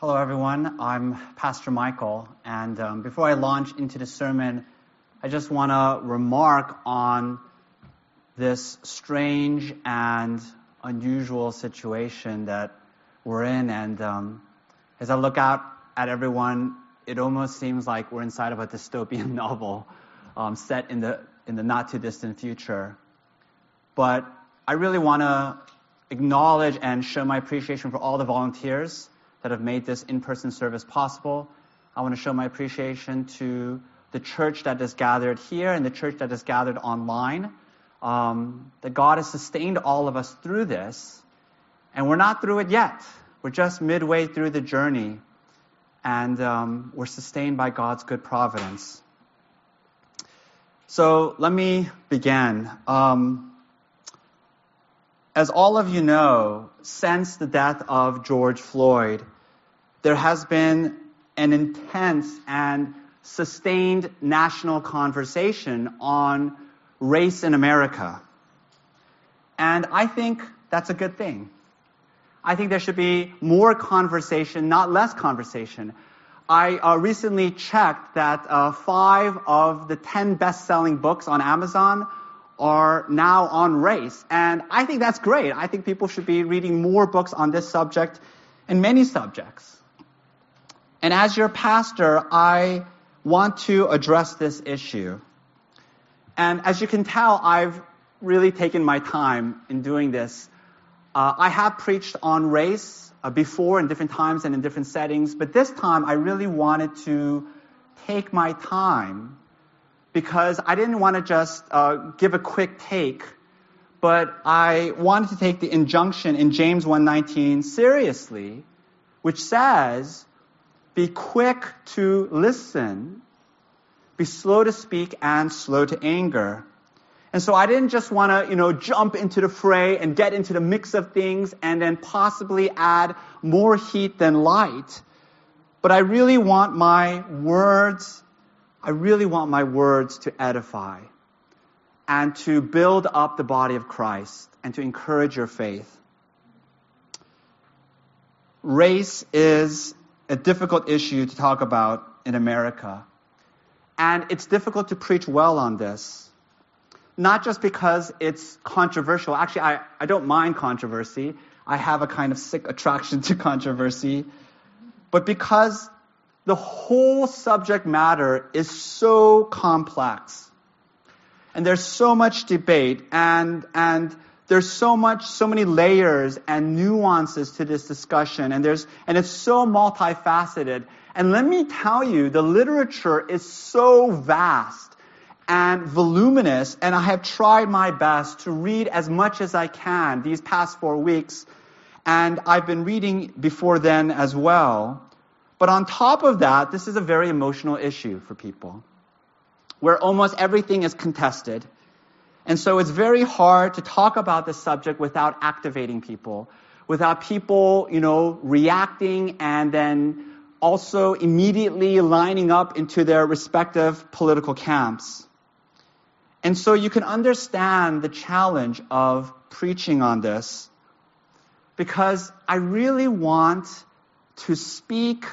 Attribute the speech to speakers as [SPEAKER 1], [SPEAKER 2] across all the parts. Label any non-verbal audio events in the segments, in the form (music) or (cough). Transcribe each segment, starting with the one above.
[SPEAKER 1] Hello, everyone. I'm Pastor Michael, and um, before I launch into the sermon, I just want to remark on this strange and unusual situation that we're in. And um, as I look out at everyone, it almost seems like we're inside of a dystopian (laughs) novel um, set in the in the not too distant future. But I really want to acknowledge and show my appreciation for all the volunteers that have made this in person service possible. I want to show my appreciation to the church that is gathered here and the church that is gathered online. Um, that God has sustained all of us through this, and we're not through it yet. We're just midway through the journey, and um, we're sustained by God's good providence. So let me begin. Um, as all of you know, since the death of George Floyd, there has been an intense and sustained national conversation on race in America. And I think that's a good thing. I think there should be more conversation, not less conversation. I uh, recently checked that uh, five of the ten best selling books on Amazon are now on race. And I think that's great. I think people should be reading more books on this subject and many subjects. And as your pastor, I want to address this issue. And as you can tell, I've really taken my time in doing this. Uh, I have preached on race uh, before in different times and in different settings, but this time I really wanted to take my time because I didn't want to just uh, give a quick take, but I wanted to take the injunction in James 1:19 seriously, which says, "Be quick to listen, be slow to speak and slow to anger." And so I didn't just want to, you know, jump into the fray and get into the mix of things and then possibly add more heat than light. But I really want my words I really want my words to edify and to build up the body of Christ and to encourage your faith. Race is a difficult issue to talk about in America. And it's difficult to preach well on this. Not just because it's controversial. Actually, I, I don't mind controversy. I have a kind of sick attraction (laughs) to controversy. But because the whole subject matter is so complex. And there's so much debate and, and there's so much, so many layers and nuances to this discussion and there's, and it's so multifaceted. And let me tell you, the literature is so vast and voluminous and I have tried my best to read as much as I can these past four weeks and I've been reading before then as well. But on top of that, this is a very emotional issue for people where almost everything is contested. And so it's very hard to talk about this subject without activating people, without people, you know, reacting and then also immediately lining up into their respective political camps. And so you can understand the challenge of preaching on this because I really want to speak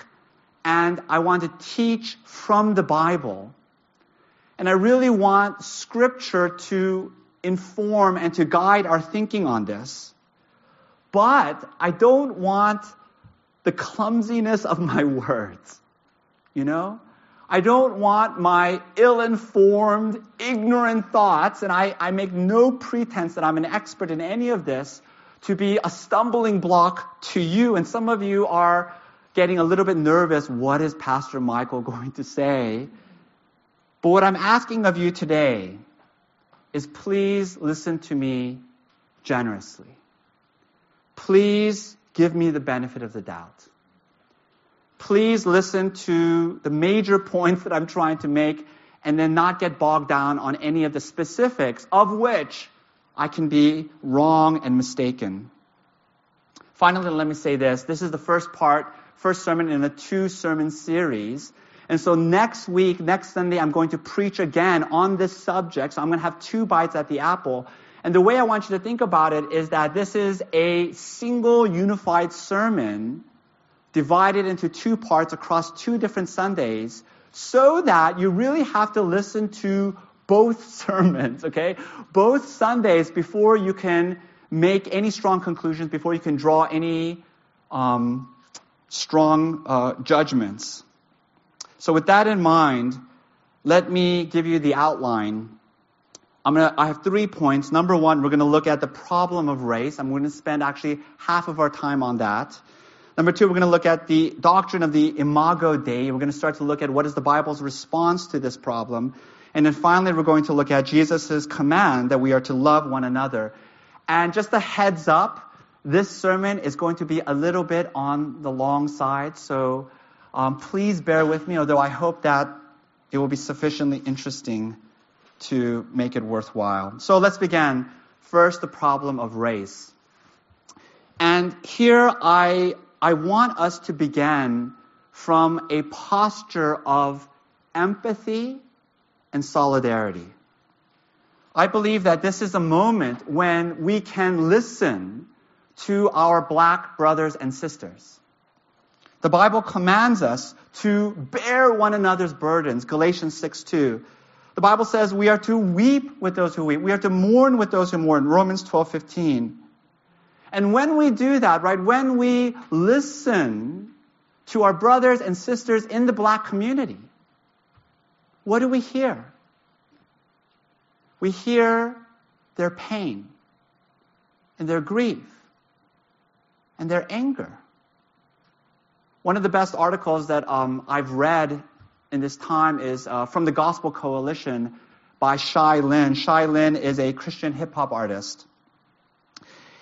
[SPEAKER 1] and I want to teach from the Bible. And I really want Scripture to inform and to guide our thinking on this. But I don't want the clumsiness of my (laughs) words. You know? I don't want my ill informed, ignorant thoughts, and I, I make no pretense that I'm an expert in any of this, to be a stumbling block to you. And some of you are getting a little bit nervous. What is Pastor Michael (laughs) going to say? But what I'm asking of you today is please listen to me generously. Please give me the benefit of the doubt. Please listen to the major points that I'm trying to make and then not get bogged down on any of the specifics of which I can be wrong and mistaken. Finally, let me say this. This is the first part first sermon in a two sermon series. And so next week, next Sunday, I'm going to preach again on this subject. So I'm going to have two bites at the apple. And the way I want you to think about it is that this is a single unified sermon divided into two parts across two different Sundays so that you really have to listen to both (laughs) sermons, okay? Both Sundays before you can make any strong conclusions, before you can draw any um, strong uh, judgments. So, with that in mind, let me give you the outline. I'm gonna, I have three points. Number one, we're going to look at the problem of race. I'm going to spend actually half of our time on that. Number two, we're going to look at the doctrine of the Imago Dei. We're going to start to look at what is the Bible's response to this problem. And then finally, we're going to look at Jesus' command that we are to love one another. And just a heads up, this sermon is going to be a little bit on the long side, so um, please bear with me, although I hope that it will be sufficiently interesting to make it worthwhile. So let's begin. First, the problem of race. And here I, I want us to begin from a posture of empathy and solidarity. I believe that this is a moment when we can listen to our black brothers and sisters. The Bible commands us to bear one another's burdens, Galatians 6 2. The Bible says we are to weep with those who weep. We are to mourn with those who mourn, Romans twelve fifteen. And when we do that, right, when we listen to our brothers and sisters in the black community, what do we hear? We hear their pain and their grief and their anger. One of the best articles that um, I've read in this time is uh, from the Gospel Coalition by Shai Linne. Shai Linne is a Christian hip hop artist.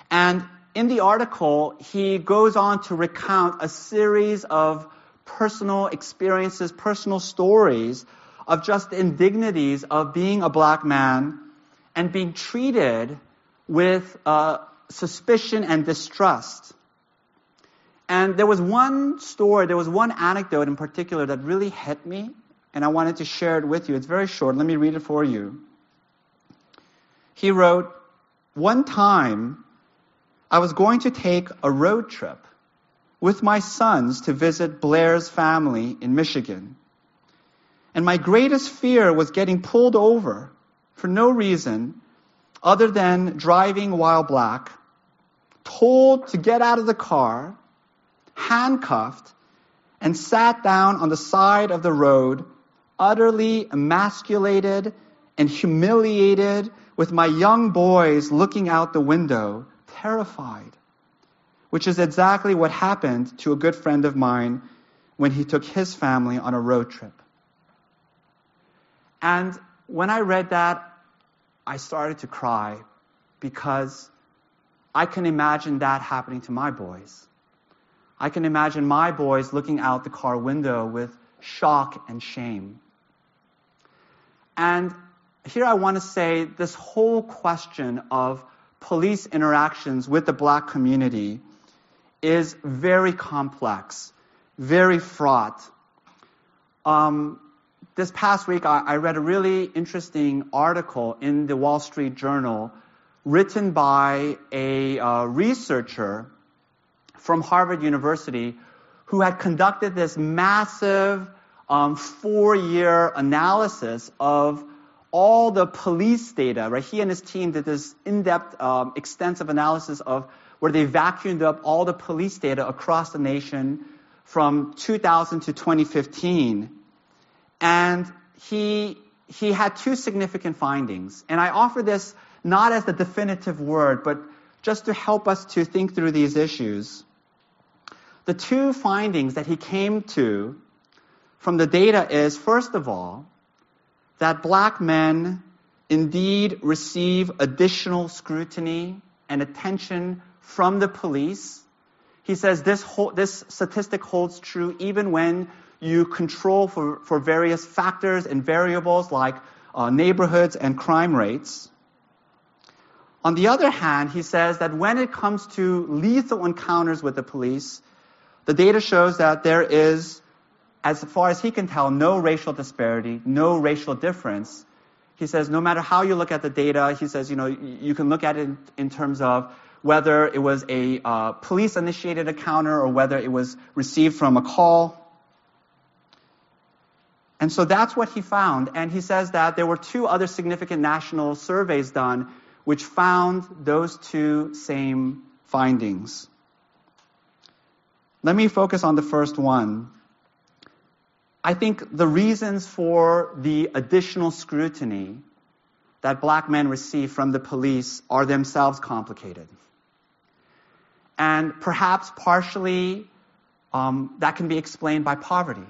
[SPEAKER 1] And in the article, he goes on to recount a series of personal experiences, personal stories of just indignities of being a black man and being treated with uh, suspicion and distrust. And there was one story, there was one anecdote in particular that really hit me, and I wanted to share it with you. It's very short. Let me read it for you. He wrote, One time, I was going to take a road trip with my sons to visit Blair's family in Michigan. And my greatest fear was getting pulled over for no reason other than driving while black, told to get out of the car, handcuffed, and sat down on the side of the road, utterly emasculated and humiliated, with my young boys looking out the window, terrified. Which is exactly what happened to a good friend of mine when he took his family on a road trip. And when I read that, I started to cry because I can imagine that happening to my boys. I can imagine my boys looking out the car window with shock and shame. And here I want to say this whole question of police interactions with the black community is very complex, very fraught. Um, this past week, I, I read a really interesting article in the Wall Street Journal written by a uh, researcher from Harvard University who had conducted this massive um, four-year analysis of all the police data. Right, he and his team did this in-depth, um, extensive analysis of where they vacuumed up all the police data across the nation from 2000 to 2015, and he he had two significant findings. And I offer this not as the definitive word, but just to help us to think through these issues. The two findings that he came to from the data is, first of all, that black men indeed receive additional scrutiny and attention from the police. He says this, whole, this statistic holds true even when you control for, for various factors and variables like uh, neighborhoods and crime rates. On the other hand, he says that when it comes to lethal encounters with the police, the data shows that there is, as far as he can tell, no racial disparity, no racial difference. He says no matter how you look at the data, he says, you know, you can look at it in, terms of whether it was a uh, police initiated encounter or whether it was received from a call. And so that's what he found. And he says that there were two other significant national surveys done which found those two same findings. Let me focus on the first one. I think the reasons for the additional scrutiny that black men receive from the police are themselves complicated. And perhaps partially um, that can be explained by poverty.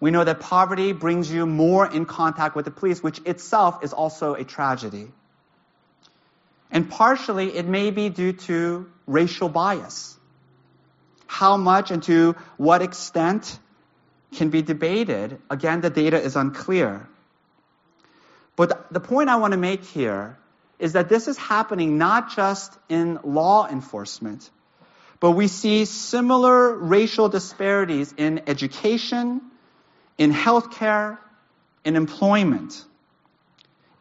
[SPEAKER 1] We know that poverty brings you more in contact with the police, which itself is also a tragedy. And partially it may be due to racial bias. How much and to what extent can be debated. Again, the data is unclear. But the point I want to make here is that this is happening not just in law enforcement, but we see similar racial disparities in education, in healthcare, in employment.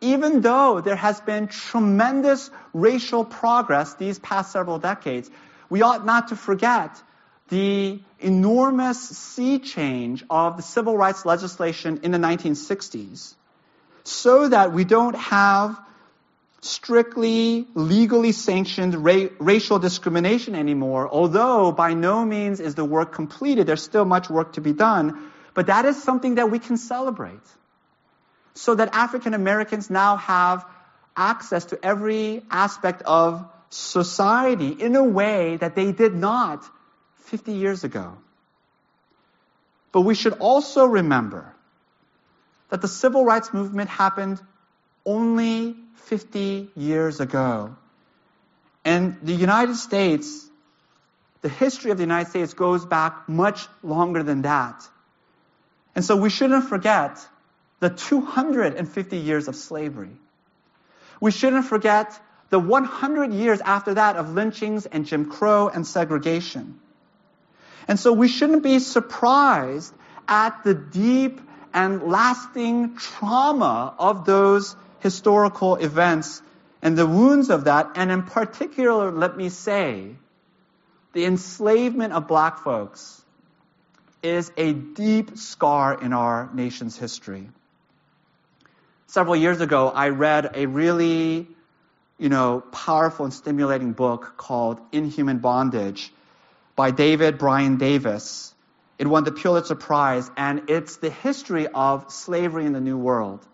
[SPEAKER 1] Even though there has been tremendous racial progress these past several decades, we ought not to forget the enormous sea change of the civil rights legislation in the 1960s so that we don't have strictly legally sanctioned ra- racial discrimination anymore, although by no means is the work completed. There's still much work to be done. But that is something that we can celebrate. So that African Americans now have access to every aspect of society in a way that they did not 50 years ago. But we should also remember that the civil rights movement happened only 50 years ago. And the United States, the history of the United States goes back much longer than that. And so we shouldn't forget the 250 years of slavery. We shouldn't forget the 100 years after that of lynchings and Jim Crow and segregation. And so we shouldn't be surprised at the deep and lasting trauma of those historical events and the wounds of that. And in particular, let me say, the enslavement of black folks is a deep scar in our nation's history. Several years ago, I read a really, you know, powerful and stimulating book called Inhuman Bondage by David Brion Davis. It won the Pulitzer Prize, and it's the history of slavery in the New World.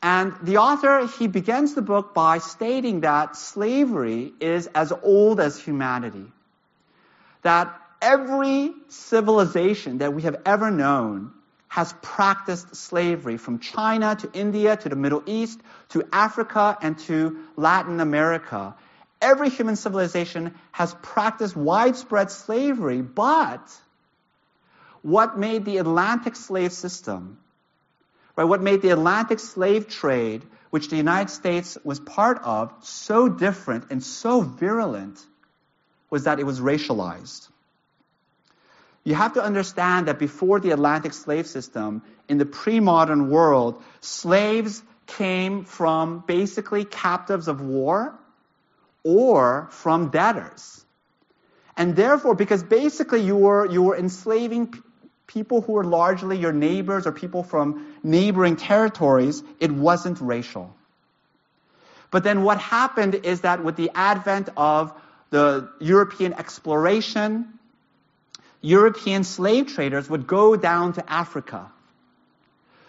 [SPEAKER 1] And the author, he begins the book by stating that slavery is as old as humanity. That every civilization that we have ever known has practiced slavery from China to India to the Middle East to Africa and to Latin America. Every human civilization has practiced widespread slavery, but what made the Atlantic slave system, right, what made the Atlantic slave trade, which the United States was part of, so different and so virulent was that it was racialized. You have to understand that before the Atlantic slave system, in the pre modern world, slaves came from basically captives of war or from debtors. And therefore, because basically you were, you were enslaving people who were largely your neighbors or people from neighboring territories, it wasn't racial. But then what happened is that with the advent of the European exploration, European slave traders would go down to Africa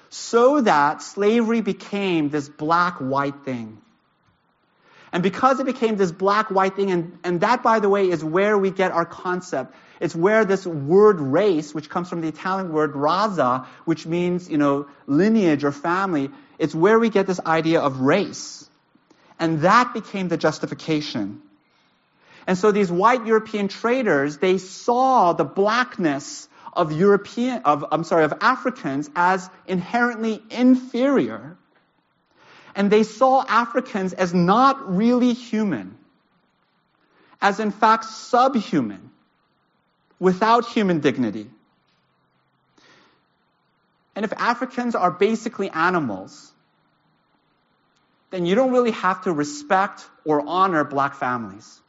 [SPEAKER 1] so that slavery became this black white thing. And because it became this black white thing, and, and that, by the way, is where we get our concept. It's where this word race, which comes from the Italian word razza, which means, you know, lineage or family, it's where we get this idea of race. And that became the justification. And so these white European traders, they saw the blackness of European, of, I'm sorry, of Africans as inherently inferior and they saw Africans as not really human, as in fact subhuman, without human dignity. And if Africans are basically animals, then you don't really have to respect or honor black families.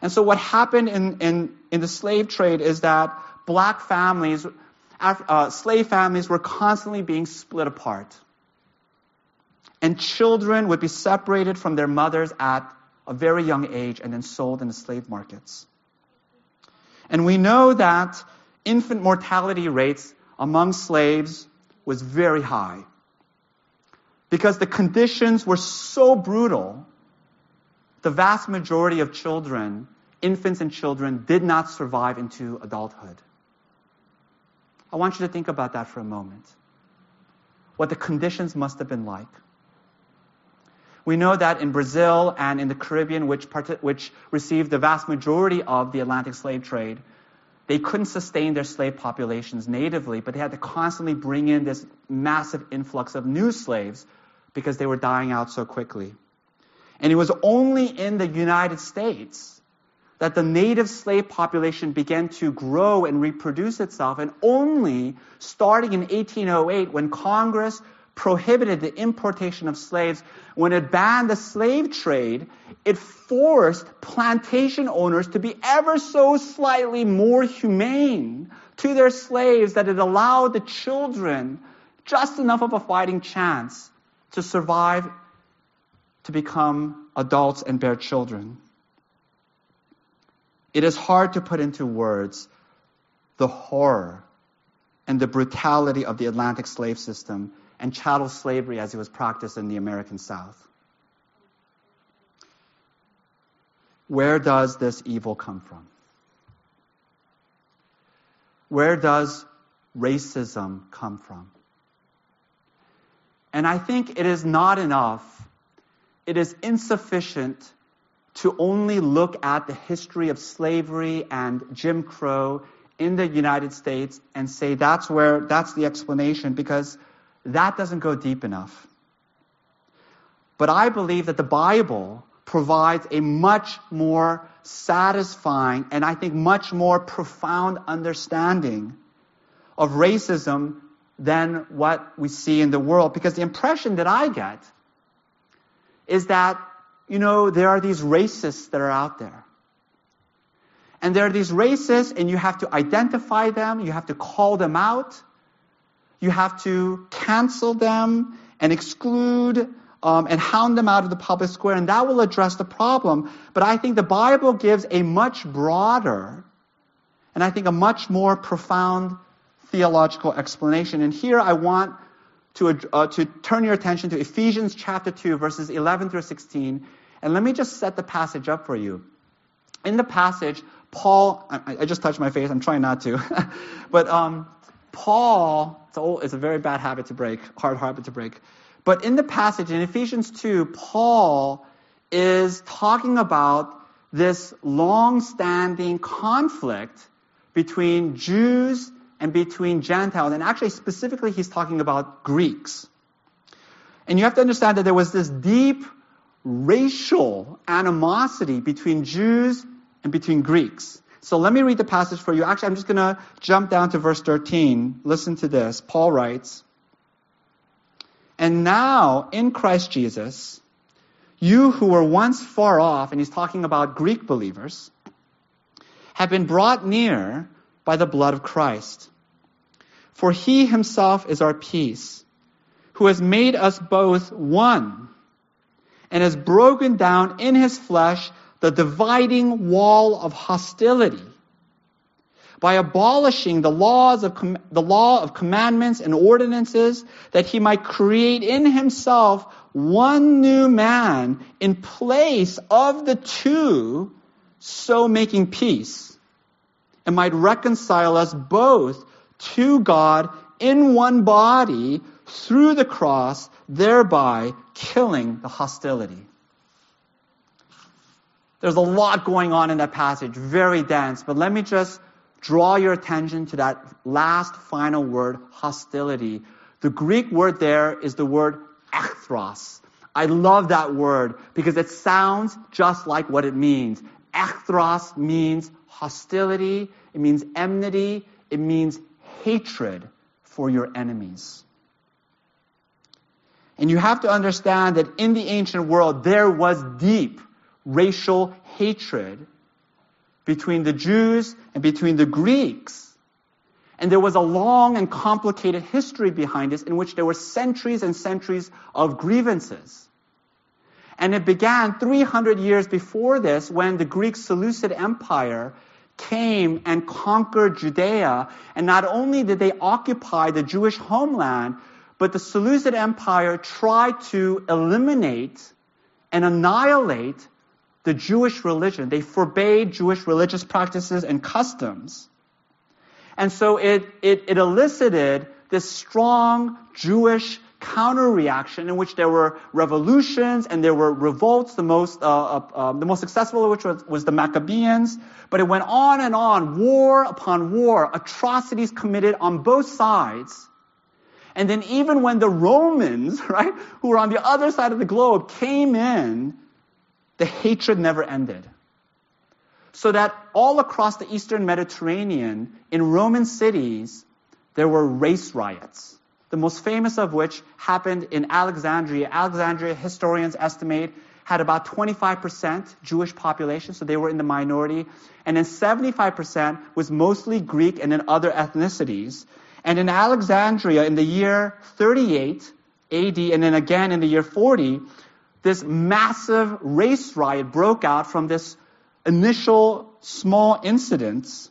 [SPEAKER 1] And so what happened in, in, in the slave trade is that black families, uh, slave families were constantly being split apart. And children would be separated from their mothers at a very young age and then sold in the slave markets. And we know that infant mortality rates among slaves was very high because the conditions were so brutal. The vast majority of children, infants and children, did not survive into adulthood. I want you to think about that for a moment. What the conditions must have been like. We know that in Brazil and in the Caribbean, which, part- which received the vast majority of the Atlantic slave trade, they couldn't sustain their slave populations natively, but they had to constantly bring in this massive influx of new slaves because they were dying out so quickly. And it was only in the United States that the native slave population began to grow and reproduce itself, and only starting in 1808 when Congress prohibited the importation of slaves, when it banned the slave trade, it forced plantation owners to be ever so slightly more humane to their slaves that it allowed the children just enough of a fighting chance to survive to become adults and bear children. It is hard to put into words the horror and the brutality of the Atlantic slave system and chattel slavery as it was practiced in the American South. Where does this evil come from? Where does racism come from? And I think it is not enough, it is insufficient to only look at the history of slavery and Jim Crow in the United States and say that's where, that's the explanation, because that doesn't go deep enough. But I believe that the Bible provides a much more satisfying and I think much more profound understanding of racism than what we see in the world. Because the impression that I get is that, you know, there are these racists that are out there. And there are these racists, and you have to identify them, you have to call them out, you have to cancel them and exclude um, and hound them out of the public square, and that will address the problem. But I think the Bible gives a much broader and I think a much more profound theological explanation. And here I want to, uh, to turn your attention to Ephesians chapter 2, verses 11 through 16. And let me just set the passage up for you. In the passage, Paul, I, I just touched my face, I'm trying not to. (laughs) but um, Paul, it's, old, it's a very bad habit to break, hard habit to break. But in the passage in Ephesians 2, Paul is talking about this long-standing conflict between Jews and between Gentiles. And actually, specifically, he's talking about Greeks. And you have to understand that there was this deep racial animosity between Jews and between Greeks. So let me read the passage for you. Actually, I'm just going to jump down to verse 13. Listen to this. Paul writes, And now, in Christ Jesus, you who were once far off, and he's talking about Greek believers, have been brought near by the blood of Christ. For he himself is our peace, who has made us both one, and has broken down in his flesh the dividing wall of hostility by abolishing the laws of com- the law of commandments and ordinances that he might create in himself one new man in place of the two so making peace and might reconcile us both to God in one body through the cross, thereby killing the hostility. There's a lot going on in that passage, very dense, but let me just draw your attention to that last final word, hostility. The Greek word there is the word echthros. I love that word because it sounds just like what it means. Echthros means hostility, it means enmity, it means hatred for your enemies. And you have to understand that in the ancient world, there was deep racial hatred between the Jews and between the Greeks. And there was a long and complicated history behind this in which there were centuries and centuries of grievances. And it began 300 years before this when the Greek Seleucid Empire came and conquered Judea. And not only did they occupy the Jewish homeland, but the Seleucid Empire tried to eliminate and annihilate the Jewish religion. They forbade Jewish religious practices and customs. And so it, it, it elicited this strong Jewish counter reaction in which there were revolutions and there were revolts, the most, uh, uh, um, the most successful of which was, was the Maccabees. But it went on and on, war upon war, atrocities committed on both sides. And then even when the Romans, (laughs) right, who were on the other side of the globe, came in, the hatred never ended. So that all across the eastern Mediterranean, in Roman cities, there were race riots. The most famous of which happened in Alexandria. Alexandria, historians estimate, had about 25% Jewish population, so they were in the minority. And then 75% was mostly Greek and then other ethnicities. And in Alexandria, in the year 38 AD, and then again in the year 40, this massive race riot broke out from this initial small incidents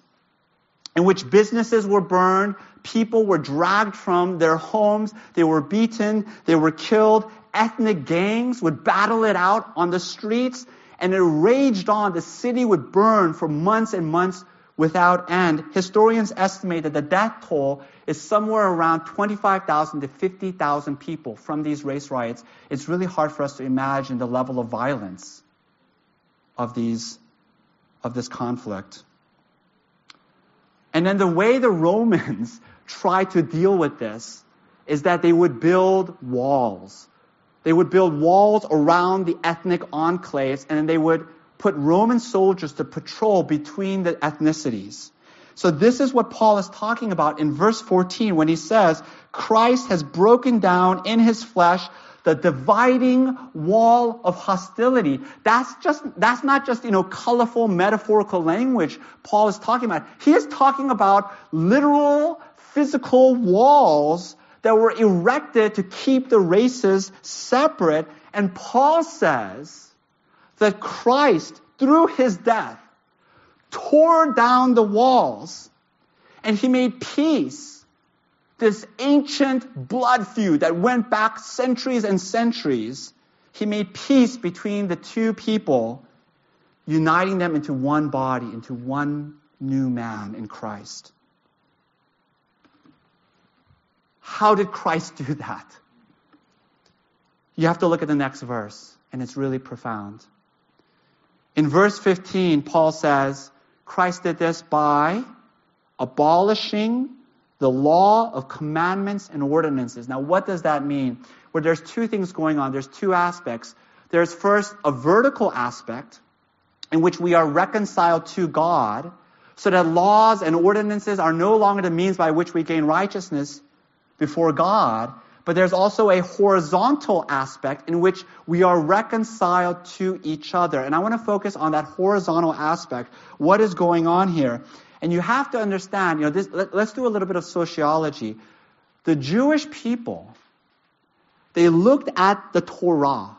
[SPEAKER 1] in which businesses were burned, people were dragged from their homes, they were beaten, they were killed, ethnic gangs would battle it out on the streets, and it raged on. The city would burn for months and months without end. Historians estimate that the death toll is somewhere around 25,000 to 50,000 people from these race riots. It's really hard for us to imagine the level of violence of these of this conflict. And then the way the Romans (laughs) tried to deal with this is that they would build walls. They would build walls around the ethnic enclaves and then they would put Roman soldiers to patrol between the ethnicities. So this is what Paul is talking about in verse 14 when he says, Christ has broken down in his flesh the dividing wall of hostility. That's just, that's not just, you know, colorful metaphorical language Paul is talking about. He is talking about literal physical walls that were erected to keep the races separate. And Paul says that Christ, through his death, tore down the walls and he made peace this ancient blood feud that went back centuries and centuries, he made peace between the two people, uniting them into one body, into one new man in Christ. How did Christ do that? You have to look at the next verse, and it's really profound. In verse 15, Paul says, Christ did this by abolishing the law of commandments and ordinances. Now, what does that mean? Well, there's two things going on. There's two aspects. There's first a vertical aspect in which we are reconciled to God so that laws and ordinances are no longer the means by which we gain righteousness before God. But there's also a horizontal aspect in which we are reconciled to each other. And I want to focus on that horizontal aspect. What is going on here? And you have to understand, you know, this, let, let's do a little bit of sociology. The Jewish people, they looked at the Torah.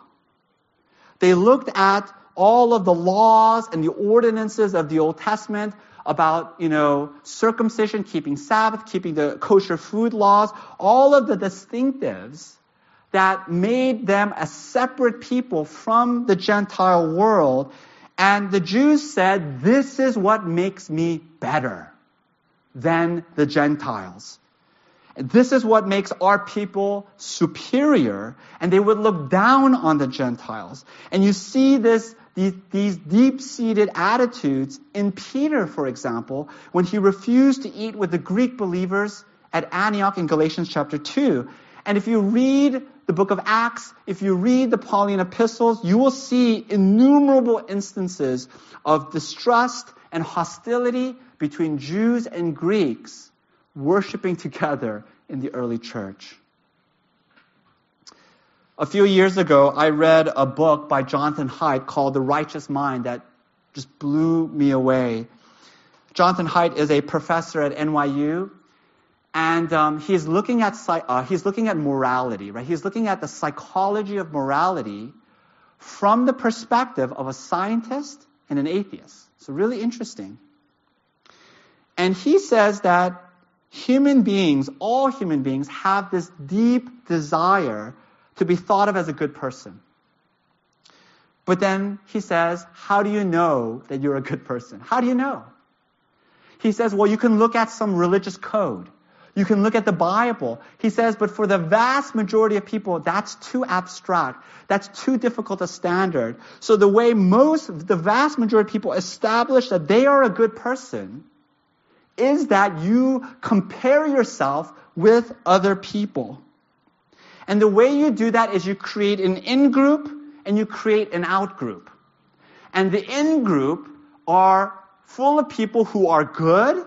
[SPEAKER 1] They looked at all of the laws and the ordinances of the Old Testament about, you know, circumcision, keeping Sabbath, keeping the kosher food laws, all of the distinctives that made them a separate people from the Gentile world. And the Jews said, this is what makes me better than the Gentiles. This is what makes our people superior, and they would look down on the Gentiles. And you see this, these, these deep-seated attitudes in Peter, for example, when he refused to eat with the Greek believers at Antioch in Galatians chapter 2. And if you read the book of Acts, if you read the Pauline epistles, you will see innumerable instances of distrust and hostility between Jews and Greeks worshiping together in the early church. A few years ago, I read a book by Jonathan Haidt called The Righteous Mind that just blew me away. Jonathan Haidt is a professor at NYU, and um, he's looking at uh, he's looking at morality, right? He's looking at the psychology of morality from the perspective of a scientist and an atheist. So really interesting. And he says that human beings, all human beings, have this deep desire to be thought of as a good person. But then he says, How do you know that you're a good person? How do you know? He says, Well, you can look at some religious code. You can look at the Bible. He says, but for the vast majority of people, that's too abstract. That's too difficult a standard. So the way most, the vast majority of people establish that they are a good person is that you compare yourself with other people. And the way you do that is you create an in group and you create an out group. And the in group are full of people who are good,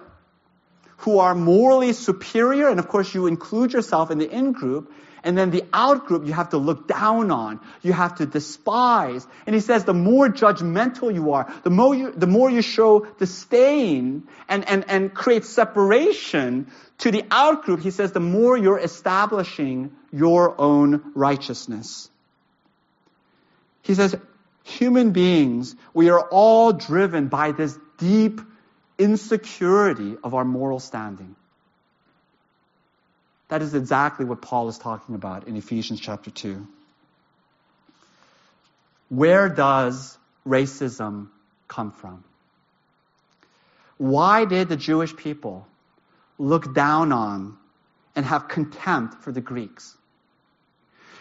[SPEAKER 1] who are morally superior, and of course you include yourself in the in group, and then the out group you have to look down on, you have to despise. And he says the more judgmental you are, the more you, the more you show disdain and, and, and create separation to the out group, he says the more you're establishing your own righteousness. He says, human beings, we are all driven by this deep insecurity of our moral standing. That is exactly what Paul is talking about in Ephesians chapter 2. Where does racism come from? Why did the Jewish people look down on and have contempt for the Greeks?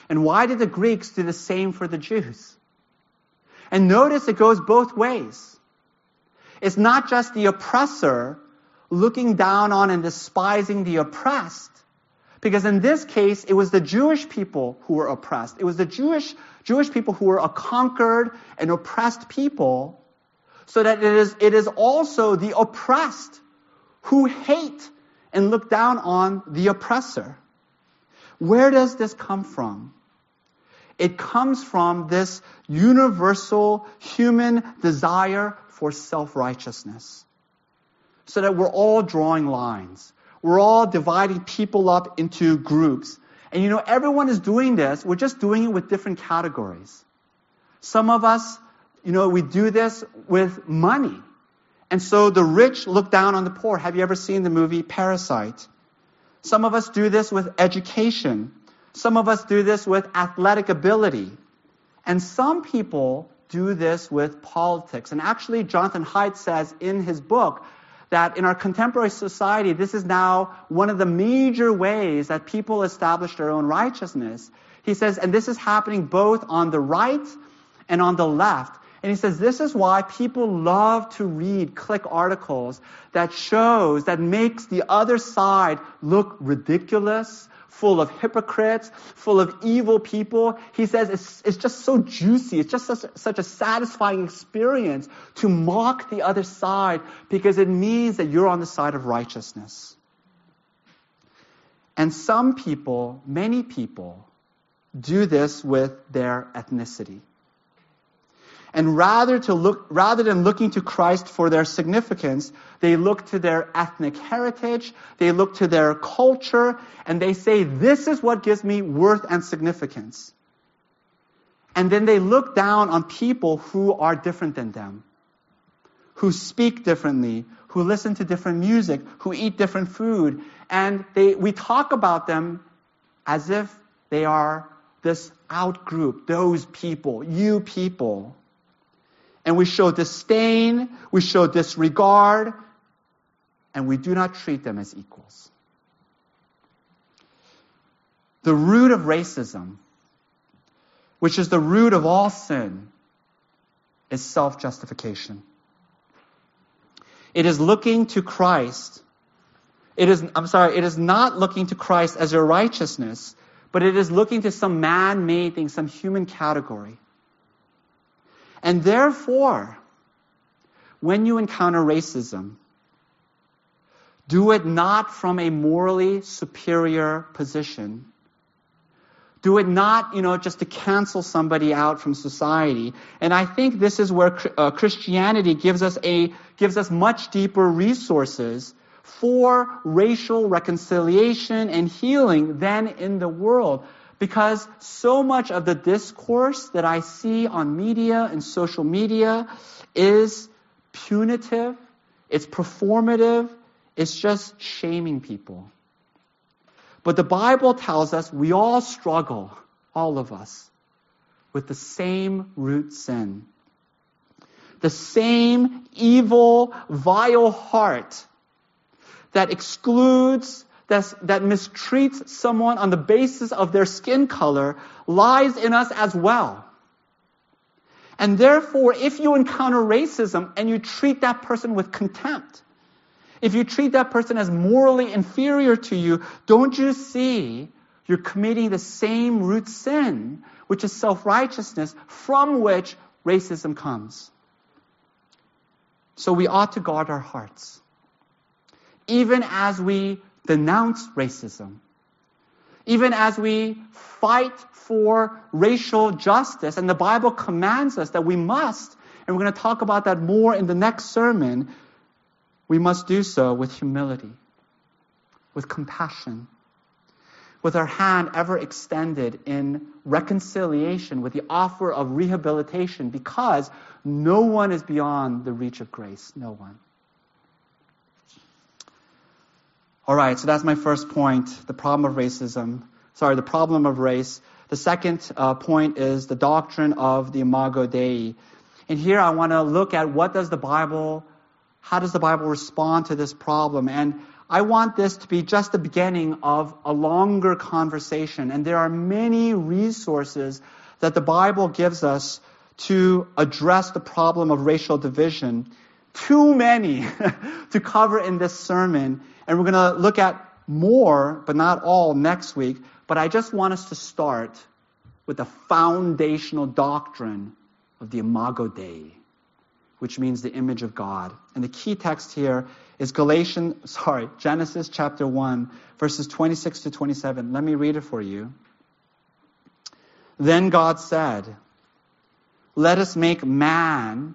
[SPEAKER 1] And why did the Greeks do the same for the Jews? And notice it goes both ways. It's not just the oppressor looking down on and despising the oppressed. Because in this case, it was the Jewish people who were oppressed. It was the Jewish, Jewish people who were a conquered and oppressed people. So that it is, it is also the oppressed who hate and look down on the oppressor. Where does this come from? It comes from this universal human desire for self-righteousness. So that we're all drawing lines. We're all dividing people up into groups. And you know, everyone is doing this. We're just doing it with different categories. Some of us, you know, we do this with money. And so the rich look down on the poor. Have you ever seen the movie Parasite? Some of us do this with education. Some of us do this with athletic ability. And some people do this with politics. And actually, Jonathan Haidt says in his book that in our contemporary society, this is now one of the major ways that people establish their own righteousness. He says, and this is happening both on the right and on the left. And he says this is why people love to read click articles that shows, that makes the other side look ridiculous, full of hypocrites, full of evil people. He says it's, it's just so juicy. It's just such, such a satisfying experience to mock the other side because it means that you're on the side of righteousness. And some people, many people, do this with their ethnicity. And rather to look, rather than looking to Christ for their significance, they look to their ethnic heritage, they look to their culture, and they say, this is what gives me worth and significance. And then they look down on people who are different than them, who speak differently, who listen to different music, who eat different food, and they, we talk about them as if they are this out group, those people, you people and we show disdain, we show disregard, and we do not treat them as equals. The root of racism, which is the root of all sin, is self justification. It is looking to Christ. It is, I'm sorry, it is not looking to Christ as your righteousness, but it is looking to some man made thing, some human category. And therefore, when you encounter racism, do it not from a morally superior position. Do it not, you know, just to cancel somebody out from society. And I think this is where uh, Christianity gives us a, gives us much deeper resources for racial reconciliation and healing than in the world. Because so much of the discourse that I see on media and social media is punitive, it's performative, it's just shaming people. But the Bible tells us we all struggle, all of us, with the same root sin. The same evil, vile heart that excludes, that, that mistreats someone on the basis of their skin color lies in us as well. And therefore, if you encounter racism and you treat that person with contempt, if you treat that person as morally inferior to you, don't you see you're committing the same root sin, which is self righteousness, from which racism comes? So we ought to guard our hearts. Even as we denounce racism, even as we fight for racial justice, and the Bible commands us that we must, and we're going to talk about that more in the next sermon, we must do so with humility, with compassion, with our hand ever extended in reconciliation, with the offer of rehabilitation, because no one is beyond the reach of grace. No one. All right, so that's my first point the problem of racism. Sorry, the problem of race. The second uh, point is the doctrine of the Imago Dei. And here I want to look at what does the Bible how does the Bible respond to this problem? And I want this to be just the beginning of a longer conversation. And there are many resources that the Bible gives us to address the problem of racial division. Too many (laughs) to cover in this sermon. And we're going to look at more, but not all, next week. But I just want us to start with the foundational doctrine of the Imago Dei which means the image of God. And the key text here is Galatians, (laughs) sorry, Genesis chapter 1, verses 26 to 27. Let me read it for you. Then God said, Let us make man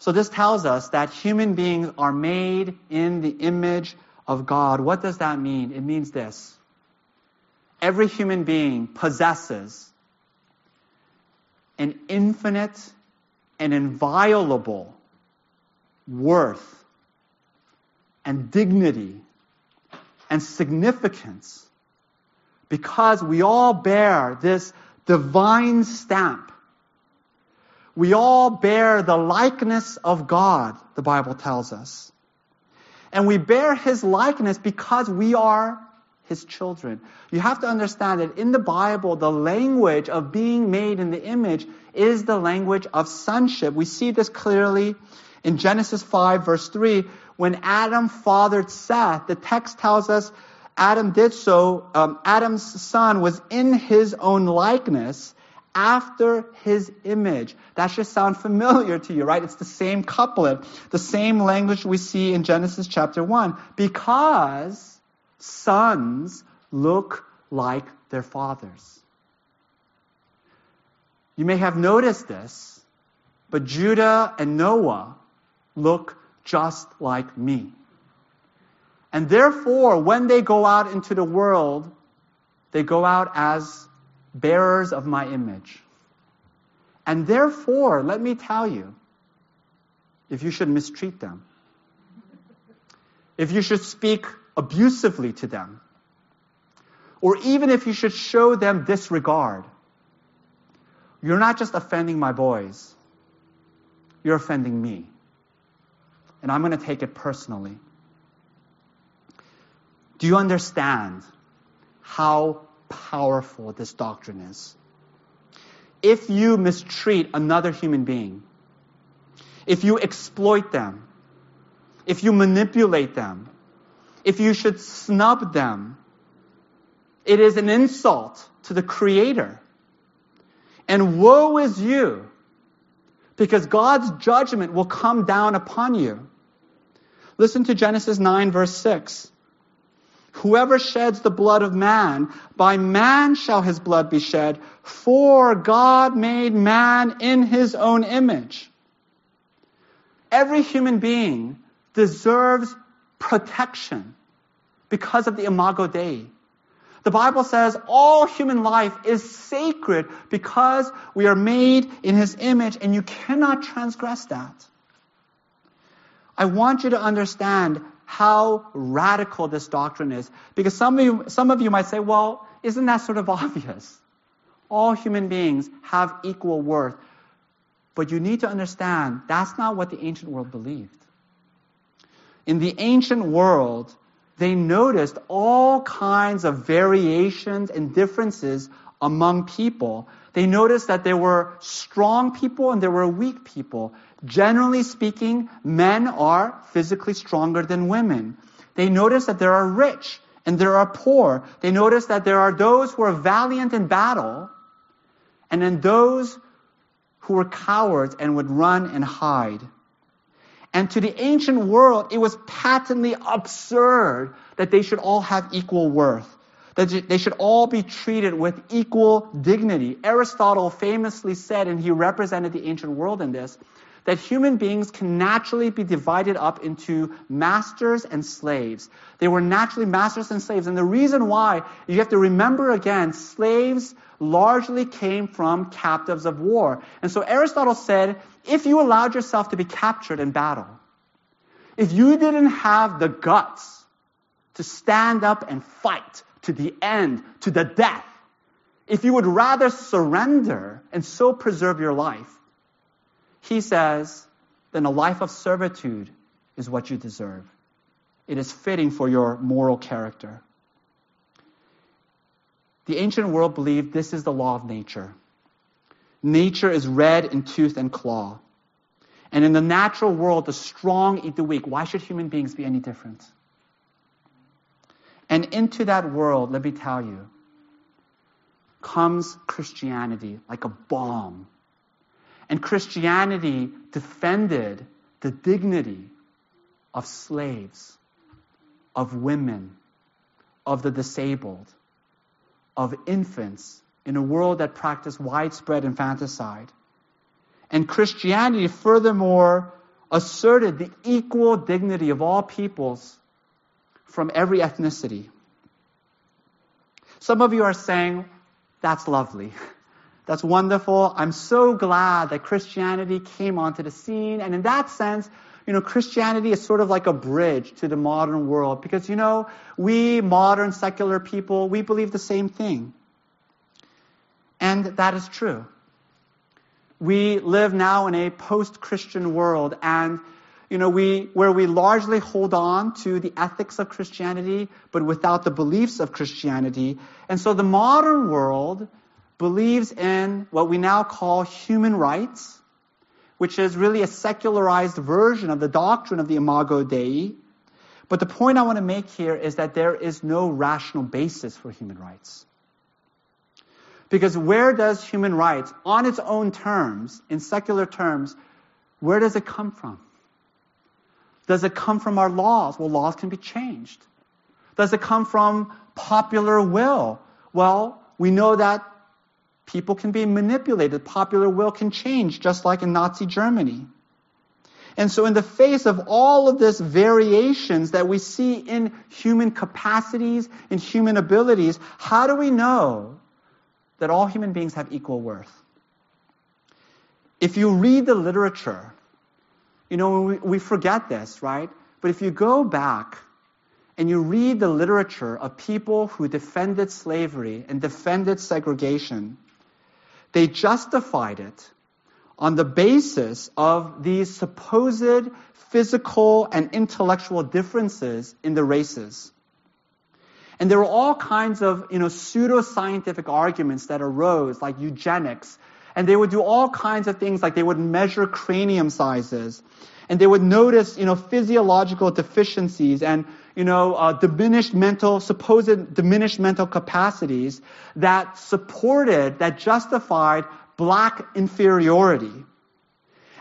[SPEAKER 1] So this tells us that human beings are made in the image of God. What does that mean? It means this. Every human being possesses an infinite and inviolable worth and dignity and significance because we all bear this divine stamp. We all bear the likeness of God, the Bible tells us. And we bear His likeness because we are His children. You have to understand that in the Bible, the language of being made in the image is the language of sonship. We see this clearly in Genesis 5 verse 3 when Adam fathered Seth, the text tells us Adam did so. Um, Adam's son was in his own likeness after his image. That should sound familiar to you, right? It's the same couplet, the same language we see in Genesis chapter 1. Because sons look like their fathers. You may have noticed this, but Judah and Noah look just like me. And therefore, when they go out into the world, they go out as bearers of my image. And therefore, let me tell you, if you should mistreat them, if you should speak abusively to them, or even if you should show them disregard, you're not just offending my boys, you're offending me and I'm going to take it personally. Do you understand how powerful this doctrine is? if you mistreat another human being, if you exploit them, if you manipulate them, if you should snub them, it is an insult to the Creator. And woe is you, because God's judgment will come down upon you. Listen to Genesis 9, verse 6. Whoever sheds the blood of man, by man shall his blood be shed, for God made man in his own image. Every human being deserves protection because of the imago Dei. The Bible says all human life is sacred because we are made in His image and you cannot transgress that. I want you to understand how radical this doctrine is because some of you, some of you might say, well, isn't that sort of (laughs) obvious? All human beings have equal worth. But you need to understand that's not what the ancient world believed. In the ancient world, they noticed all kinds of variations and differences among people. They noticed that there were strong people and there were weak people. Generally speaking, men are physically stronger than women. They notice that there are rich and there are poor. They notice that there are those who are valiant in battle and then those who were cowards and would run and hide. And to the ancient world, it was patently absurd that they should all have equal worth, that they should all be treated with equal dignity. Aristotle famously said, and he represented the ancient world in this, that human beings can naturally be divided up into masters and slaves. They were naturally masters and slaves. And the reason why, you have to remember again, slaves largely came from captives of war. And so Aristotle said, if you allowed yourself to be captured in battle, if you didn't have the guts to stand up and fight to the end, to the death, if you would rather surrender and so preserve your life, he says, then a life of servitude is what you deserve. It is fitting for your moral character. The ancient world believed this is the law of nature. Nature is red in tooth and claw. And in the natural world, the strong eat the weak. Why should human beings be any different? And into that world, let me tell you, comes Christianity like a bomb and Christianity defended the dignity of slaves, of women, of the disabled, of infants in a world that practiced widespread infanticide. And Christianity, furthermore, asserted the equal dignity of all peoples from every ethnicity. Some of you are saying, that's lovely. (laughs) That's wonderful. I'm so glad that Christianity came onto the scene. And in that sense, you know, Christianity is sort of like a bridge to the modern world because, you know, we modern secular people, we believe the same thing. And that is true. We live now in a post-Christian world and, you know, we, where we largely hold on to the ethics of Christianity, but without the beliefs of Christianity. And so the modern world believes in what we now call human rights, which is really a secularized version of the doctrine of the Imago Dei. But the point I want to make here is that there is no rational basis for human rights. Because where does human rights, on its own terms, in secular terms, where does it come from? Does it come from our laws? Well, laws can be changed. Does it come from popular will? Well, we know that People can be manipulated. Popular will can change, just like in Nazi Germany. And so, in the face of all of this variations that we see in human capacities, in human abilities, how do we know that all human beings have equal worth? If you read the literature, you know, we, we forget this, right? But if you go back and you read the literature of people who defended slavery and defended segregation, they justified it on the basis of these supposed physical and intellectual differences in the races. And there were all kinds of, you know, pseudo-scientific arguments that arose, like eugenics, And they would do all kinds of things like they would measure cranium sizes and they would notice, you know, physiological deficiencies and, you know, uh, diminished mental, supposed diminished mental capacities that supported, that justified black inferiority.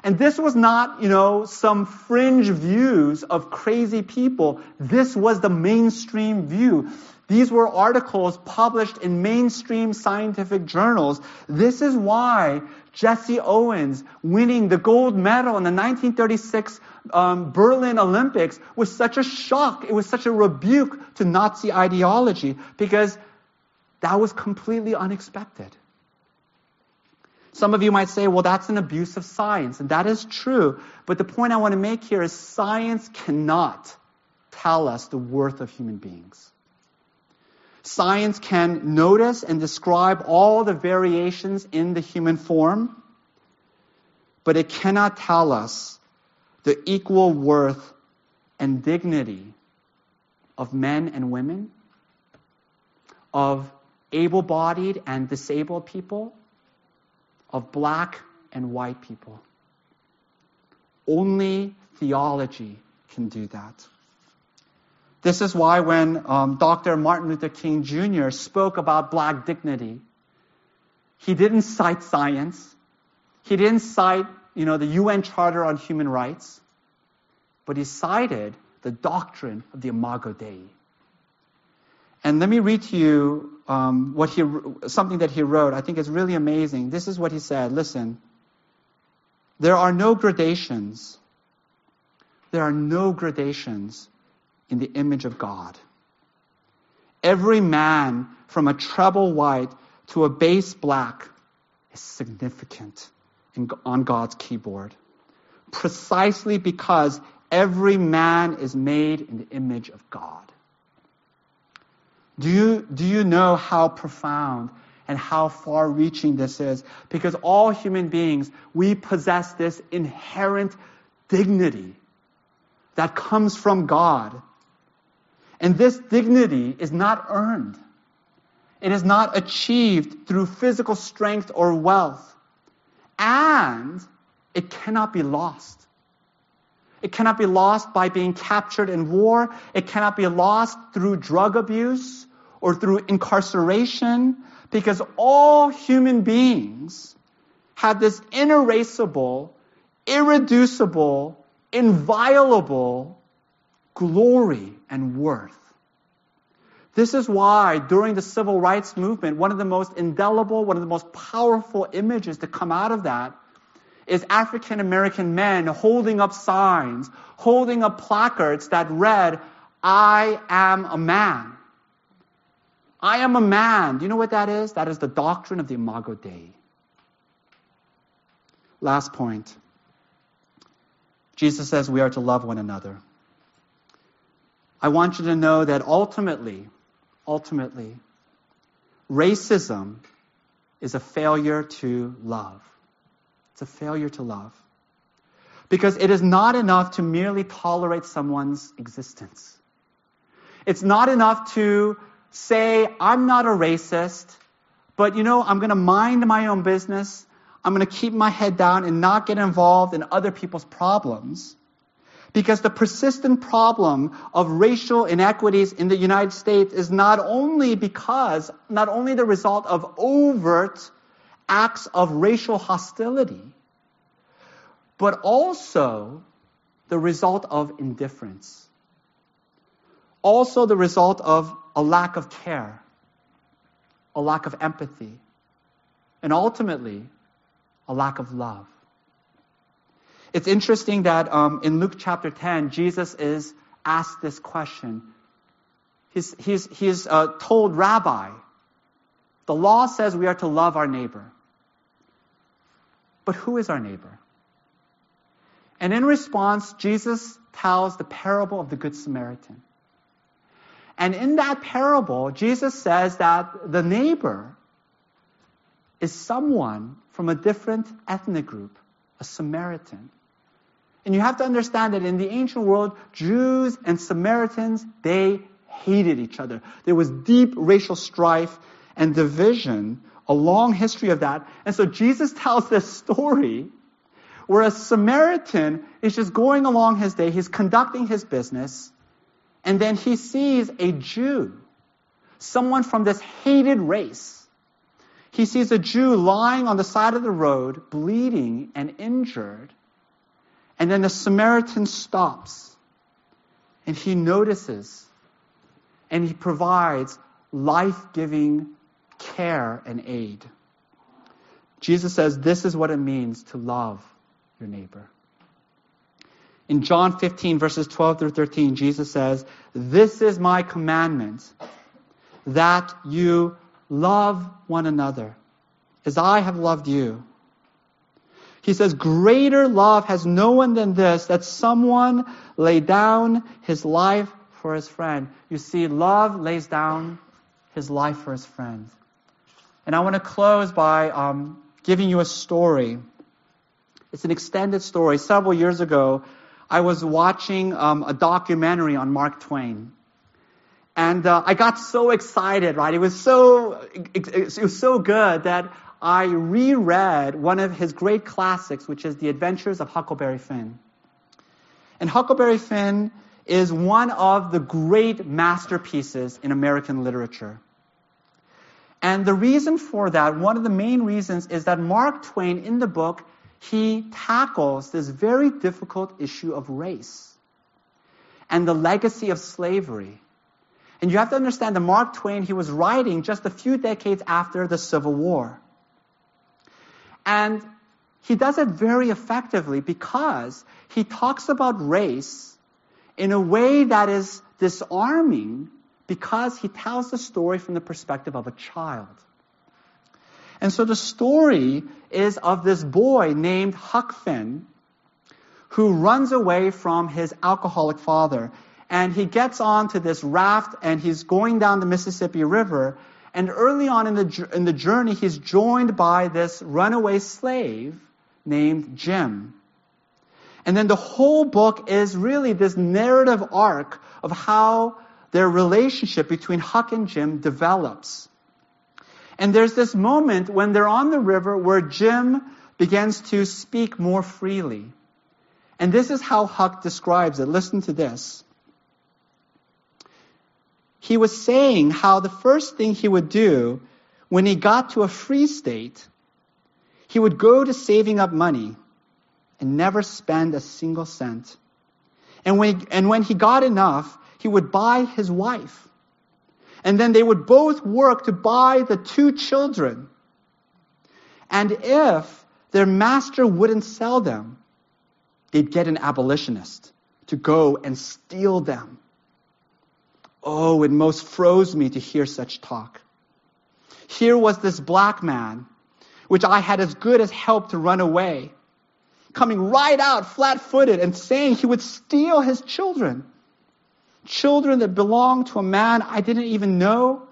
[SPEAKER 1] And this was not, you know, some fringe views of crazy people. This was the mainstream view. These were articles published in mainstream scientific journals. This is why Jesse Owens winning the gold medal in the 1936 um, Berlin Olympics was such a shock. It was such a rebuke to Nazi ideology because that was completely unexpected. Some of you might say, well, that's an abuse of science, and that is true. But the point I want to make here is science cannot tell us the worth of human beings. Science can notice and describe all the variations in the human form, but it cannot tell us the equal worth and dignity of men and women, of able bodied and disabled people, of black and white people. Only theology can do that. This is why when um, Dr. Martin Luther King Jr. spoke about black dignity, he didn't cite science. He didn't cite, you know, the UN Charter on Human Rights, but he cited the doctrine of the Imago Dei. And let me read to you um, what he, something that he wrote. I think it's really amazing. This is what he said. Listen, there are no gradations. There are no gradations in the image of God. Every man from a treble white to a bass black is significant in, on God's keyboard. Precisely because every man is made in the image of God. Do you, do you know how profound and how far reaching this is? Because all human beings, we possess this inherent dignity that comes from God. And this dignity is not earned. It is not achieved through physical strength or wealth. And it cannot be lost. It cannot be lost by being captured in war. It cannot be lost through drug abuse or through incarceration, because all human beings have this inerasable, irreducible, inviolable glory and worth. This is why during the civil rights movement, one of the most indelible, one of the most powerful images to come out of that is African American men holding up signs, holding up placards that read, I am a man. I am a man. Do you know what that is? That is the doctrine of the Imago Dei. Last point. Jesus says we are to love one another. I want you to know that ultimately, ultimately, racism is a failure to love. It's a failure to love. Because it is not enough to merely tolerate someone's existence. It's not enough to say, I'm not a racist, but you know, I'm going to mind my own business. I'm going to keep my head down and not get involved in other people's problems. Because the persistent problem of racial inequities in the United States is not only because, not only the result of overt acts of racial hostility, but also the result of indifference. Also the result of a lack of care, a lack of empathy, and ultimately, a lack of love. It's interesting that um, in Luke chapter 10, Jesus is asked this question. He's, he's, he's uh, told, Rabbi, the law says we are to love our neighbor. But who is our neighbor? And in response, Jesus tells the parable of the Good Samaritan. And in that parable, Jesus says that the neighbor is someone from a different ethnic group, a Samaritan. And you have to understand that in the ancient world, Jews and Samaritans, they hated each other. There was deep racial strife and division a long history of that. And so Jesus (laughs) tells this story where a Samaritan is just going along his day, he's conducting his business, and then he sees a Jew, someone from this hated race. He sees a Jew lying on the side of the road, bleeding and injured. And then the Samaritan stops and he notices and he provides life giving care and aid. Jesus says this is what it means to love your neighbor. In John 15, verses 12 through 13, Jesus says, This is my commandment, that you love one another as I have loved you. He says, Greater love has no one than this, that someone lay down his life for his friend. You see, love lays down his life for his friend. And I want to close by um, giving you a story. It's an extended story. Several years ago, I was watching um, a documentary on Mark Twain. And uh, I got so excited, right? It was so, it was so good that I reread one of his great classics, which is The Adventures of Huckleberry Finn. And Huckleberry Finn is one of the great masterpieces in American literature. And the reason for that, one of the main reasons, is that Mark Twain in the book, he tackles this very difficult issue of race and the legacy of slavery. And you have to understand that Mark Twain, he was writing just a few decades after the Civil War. And he does it very effectively because he talks about race in a way that is disarming because he tells the story from the perspective of a child. And so the story is of this boy named Huck Finn who runs away from his alcoholic father. And he gets onto this raft and he's going down the Mississippi River. And early on in the, in the journey, he's joined by this runaway slave named Jim. And then the whole book is really this narrative arc of how their relationship between Huck and Jim develops. And there's this moment when they're on the river where Jim begins to speak more freely. And this is how Huck describes it. Listen to this. He was saying how the first thing he would do when he got to a free state, he would go to saving up money and never spend a single cent. And when, he, and when he got enough, he would buy his wife. And then they would both work to buy the two children. And if their master wouldn't sell them, they'd get an abolitionist to go and steal them. Oh, it most froze me to hear such talk. Here was this black man, which I had as good as helped to run away, coming right out flat footed and saying he would steal his children children that belonged to a man I didn't even know,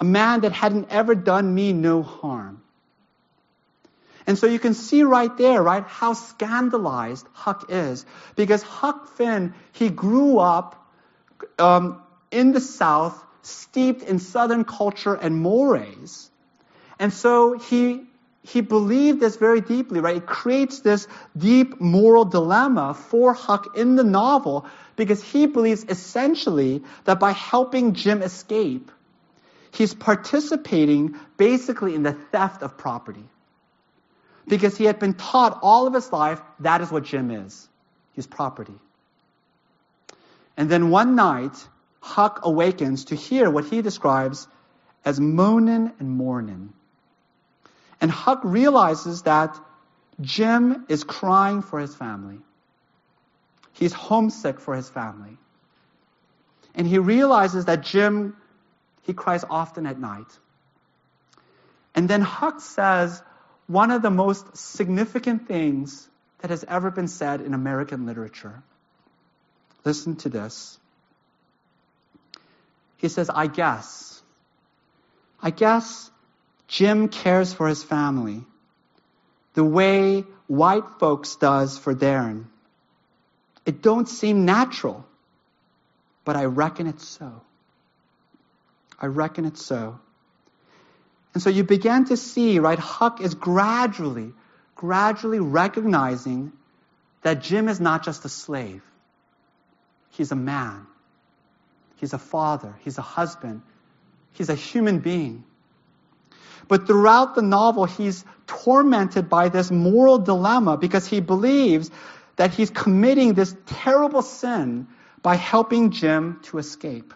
[SPEAKER 1] a man that hadn't ever done me no harm. And so you can see right there, right, how scandalized Huck is. Because Huck Finn, he grew up um, in the South, steeped in Southern culture and mores. And so he he believed this very deeply, right? It creates this deep moral dilemma for Huck in the novel because he believes essentially that by helping Jim escape, he's participating basically in the theft of property. Because he had been taught all of his life that is what Jim is. He's property. And then one night, Huck awakens to hear what he describes as moaning and mourning. And Huck realizes that Jim is crying for his family. He's homesick for his family. And he realizes that Jim, he cries often at night. And then Huck says one of the most significant things that has ever been said in American literature. Listen to this. He says, I guess. I guess Jim cares for his family the way white folks does for their'n. It don't seem natural, but I reckon it's so. I reckon it's so. And so you begin to see, right, Huck is gradually, gradually recognizing that Jim is not just a slave. He's a man. He's a father. He's a husband. He's a human being. But throughout the novel, he's tormented by this moral dilemma because he believes that he's committing this terrible sin by helping Jim to escape.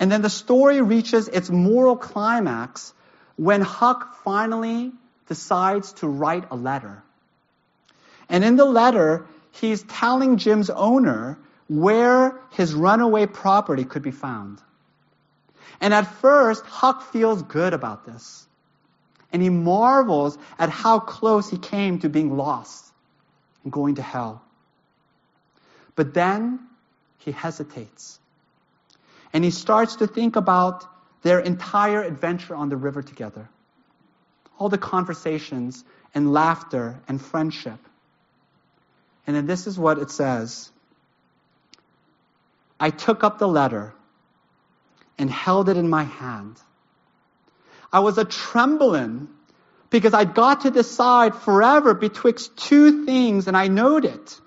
[SPEAKER 1] And then the story reaches its moral climax when Huck finally decides to write a letter. And in the letter, he's telling Jim's owner where his runaway property could be found. And at first, Huck feels good about this. And he marvels at how close he came to being lost and going to hell. But then he hesitates. And he starts to think about their entire adventure on the river together. All the conversations and laughter and friendship. And then this is what it says I took up the letter and held it in my hand. I was a trembling because I'd got to decide forever betwixt two things and I knowed it.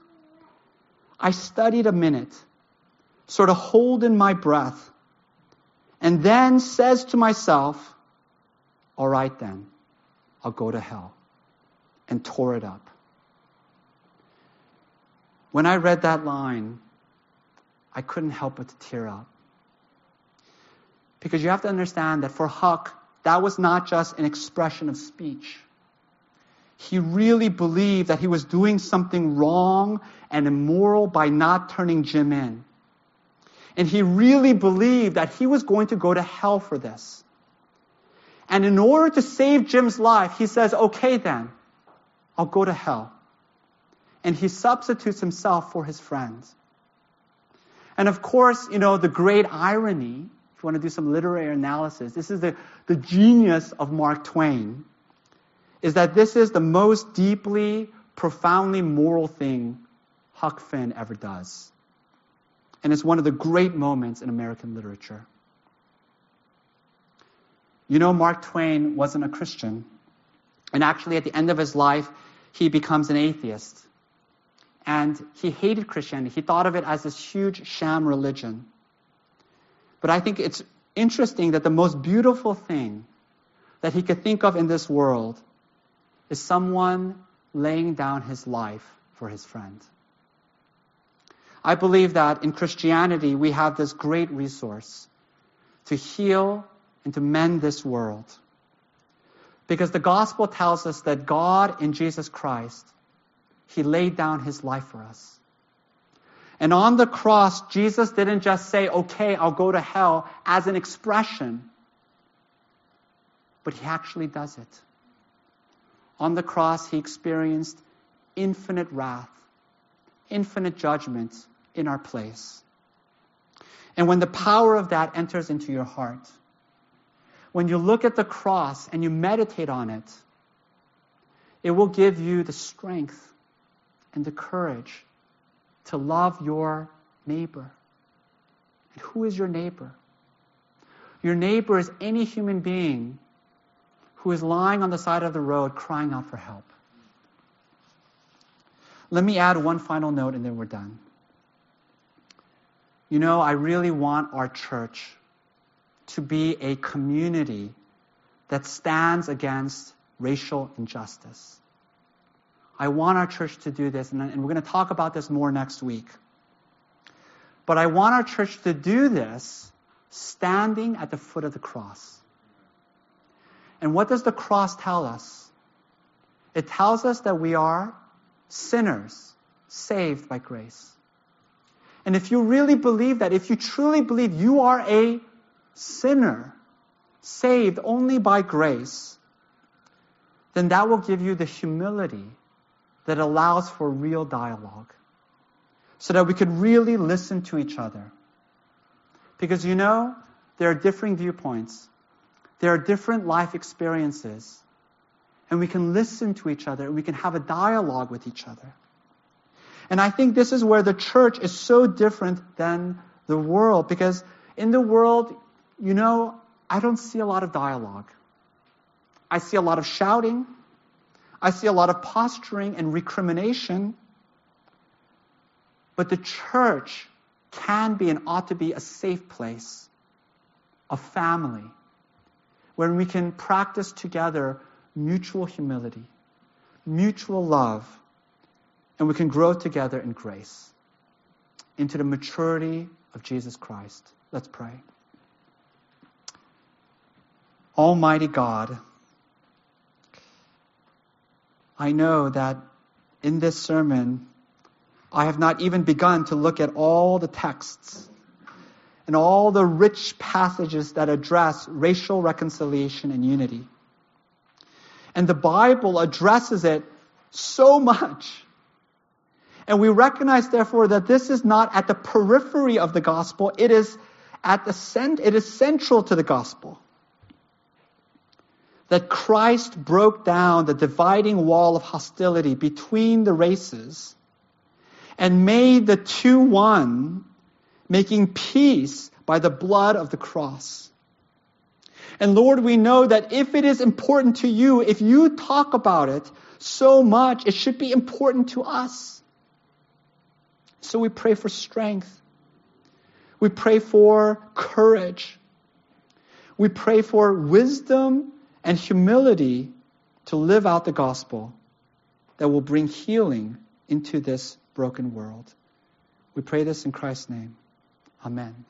[SPEAKER 1] I studied a minute, sort of holding my breath, and then says to myself, all right then, I'll go to hell, and tore it up. When I read that line, I couldn't help but tear up. Because you have to understand that for Huck, that was not just an expression of speech. He really believed that he was doing something wrong and immoral by not turning Jim in. And he really believed that he was going to go to hell for this. And in order to save Jim's life, he says, okay then, I'll go to hell. And he substitutes himself for his friends. And of course, you know, the great irony if you want to do some literary analysis, this is the, the genius of Mark Twain, is that this is the most deeply, profoundly moral thing Huck Finn ever does. And it's one of the great moments in American literature. You know, Mark Twain wasn't a Christian. And actually, at the end of his life, he becomes an atheist. And he hated Christianity. He thought of it as this huge sham religion. But I think it's interesting that the most beautiful thing that he could think of in this world is someone laying down his life for his friend. I believe that in Christianity we have this great resource to heal and to mend this world. Because the gospel tells us that God in Jesus Christ, He laid down His life for us. And on the cross, Jesus didn't just say, okay, I'll go to hell as an expression, but he actually does it. On the cross, he experienced infinite wrath, infinite judgment in our place. And when the power of that enters into your heart, when you look at the cross and you meditate on it, it will give you the strength and the courage to love your neighbor. And who is your neighbor? Your neighbor is any human being who is lying on the side of the road crying out for help. Let me add one final note and then we're done. You know, I really want our church to be a community that stands against racial injustice. I want our church to do this, and, and we're going to talk about this more next week. But I want our church to do this standing at the foot of the cross. And what does the cross tell us? It tells us that we are sinners saved by grace. And if you really believe that, if you truly believe you are a sinner saved only by grace, then that will give you the humility that allows for real dialogue so that we could really listen to each other. Because you know, there are differing viewpoints, there are different life experiences, and we can listen to each other we can have a dialogue with each other. And I think this is where the church is so different than the world because in the world, you know, I don't see a lot of dialogue. I see a lot of shouting. I see a lot of posturing and recrimination. But the church can be and ought to be a safe place, a family, where we can practice together mutual humility, mutual love, and we can grow together in grace into the maturity of Jesus Christ. Let's pray. Almighty God, I know that in this sermon, I have not even begun to look at all the texts and all the rich passages that address racial reconciliation and unity. And the Bible addresses it so much. And we recognize, therefore, that this is not at the periphery of the gospel, it is at the cent- it is central to the gospel. That Christ broke down the dividing wall of hostility between the races and made the two one, making peace by the blood of the cross. And Lord, we know that if it is important to you, if you talk about it so much, it should be important to us. So we pray for strength. We pray for courage. We pray for wisdom and humility to live out the gospel that will bring healing into this broken world. We pray this in Christ's name. Amen.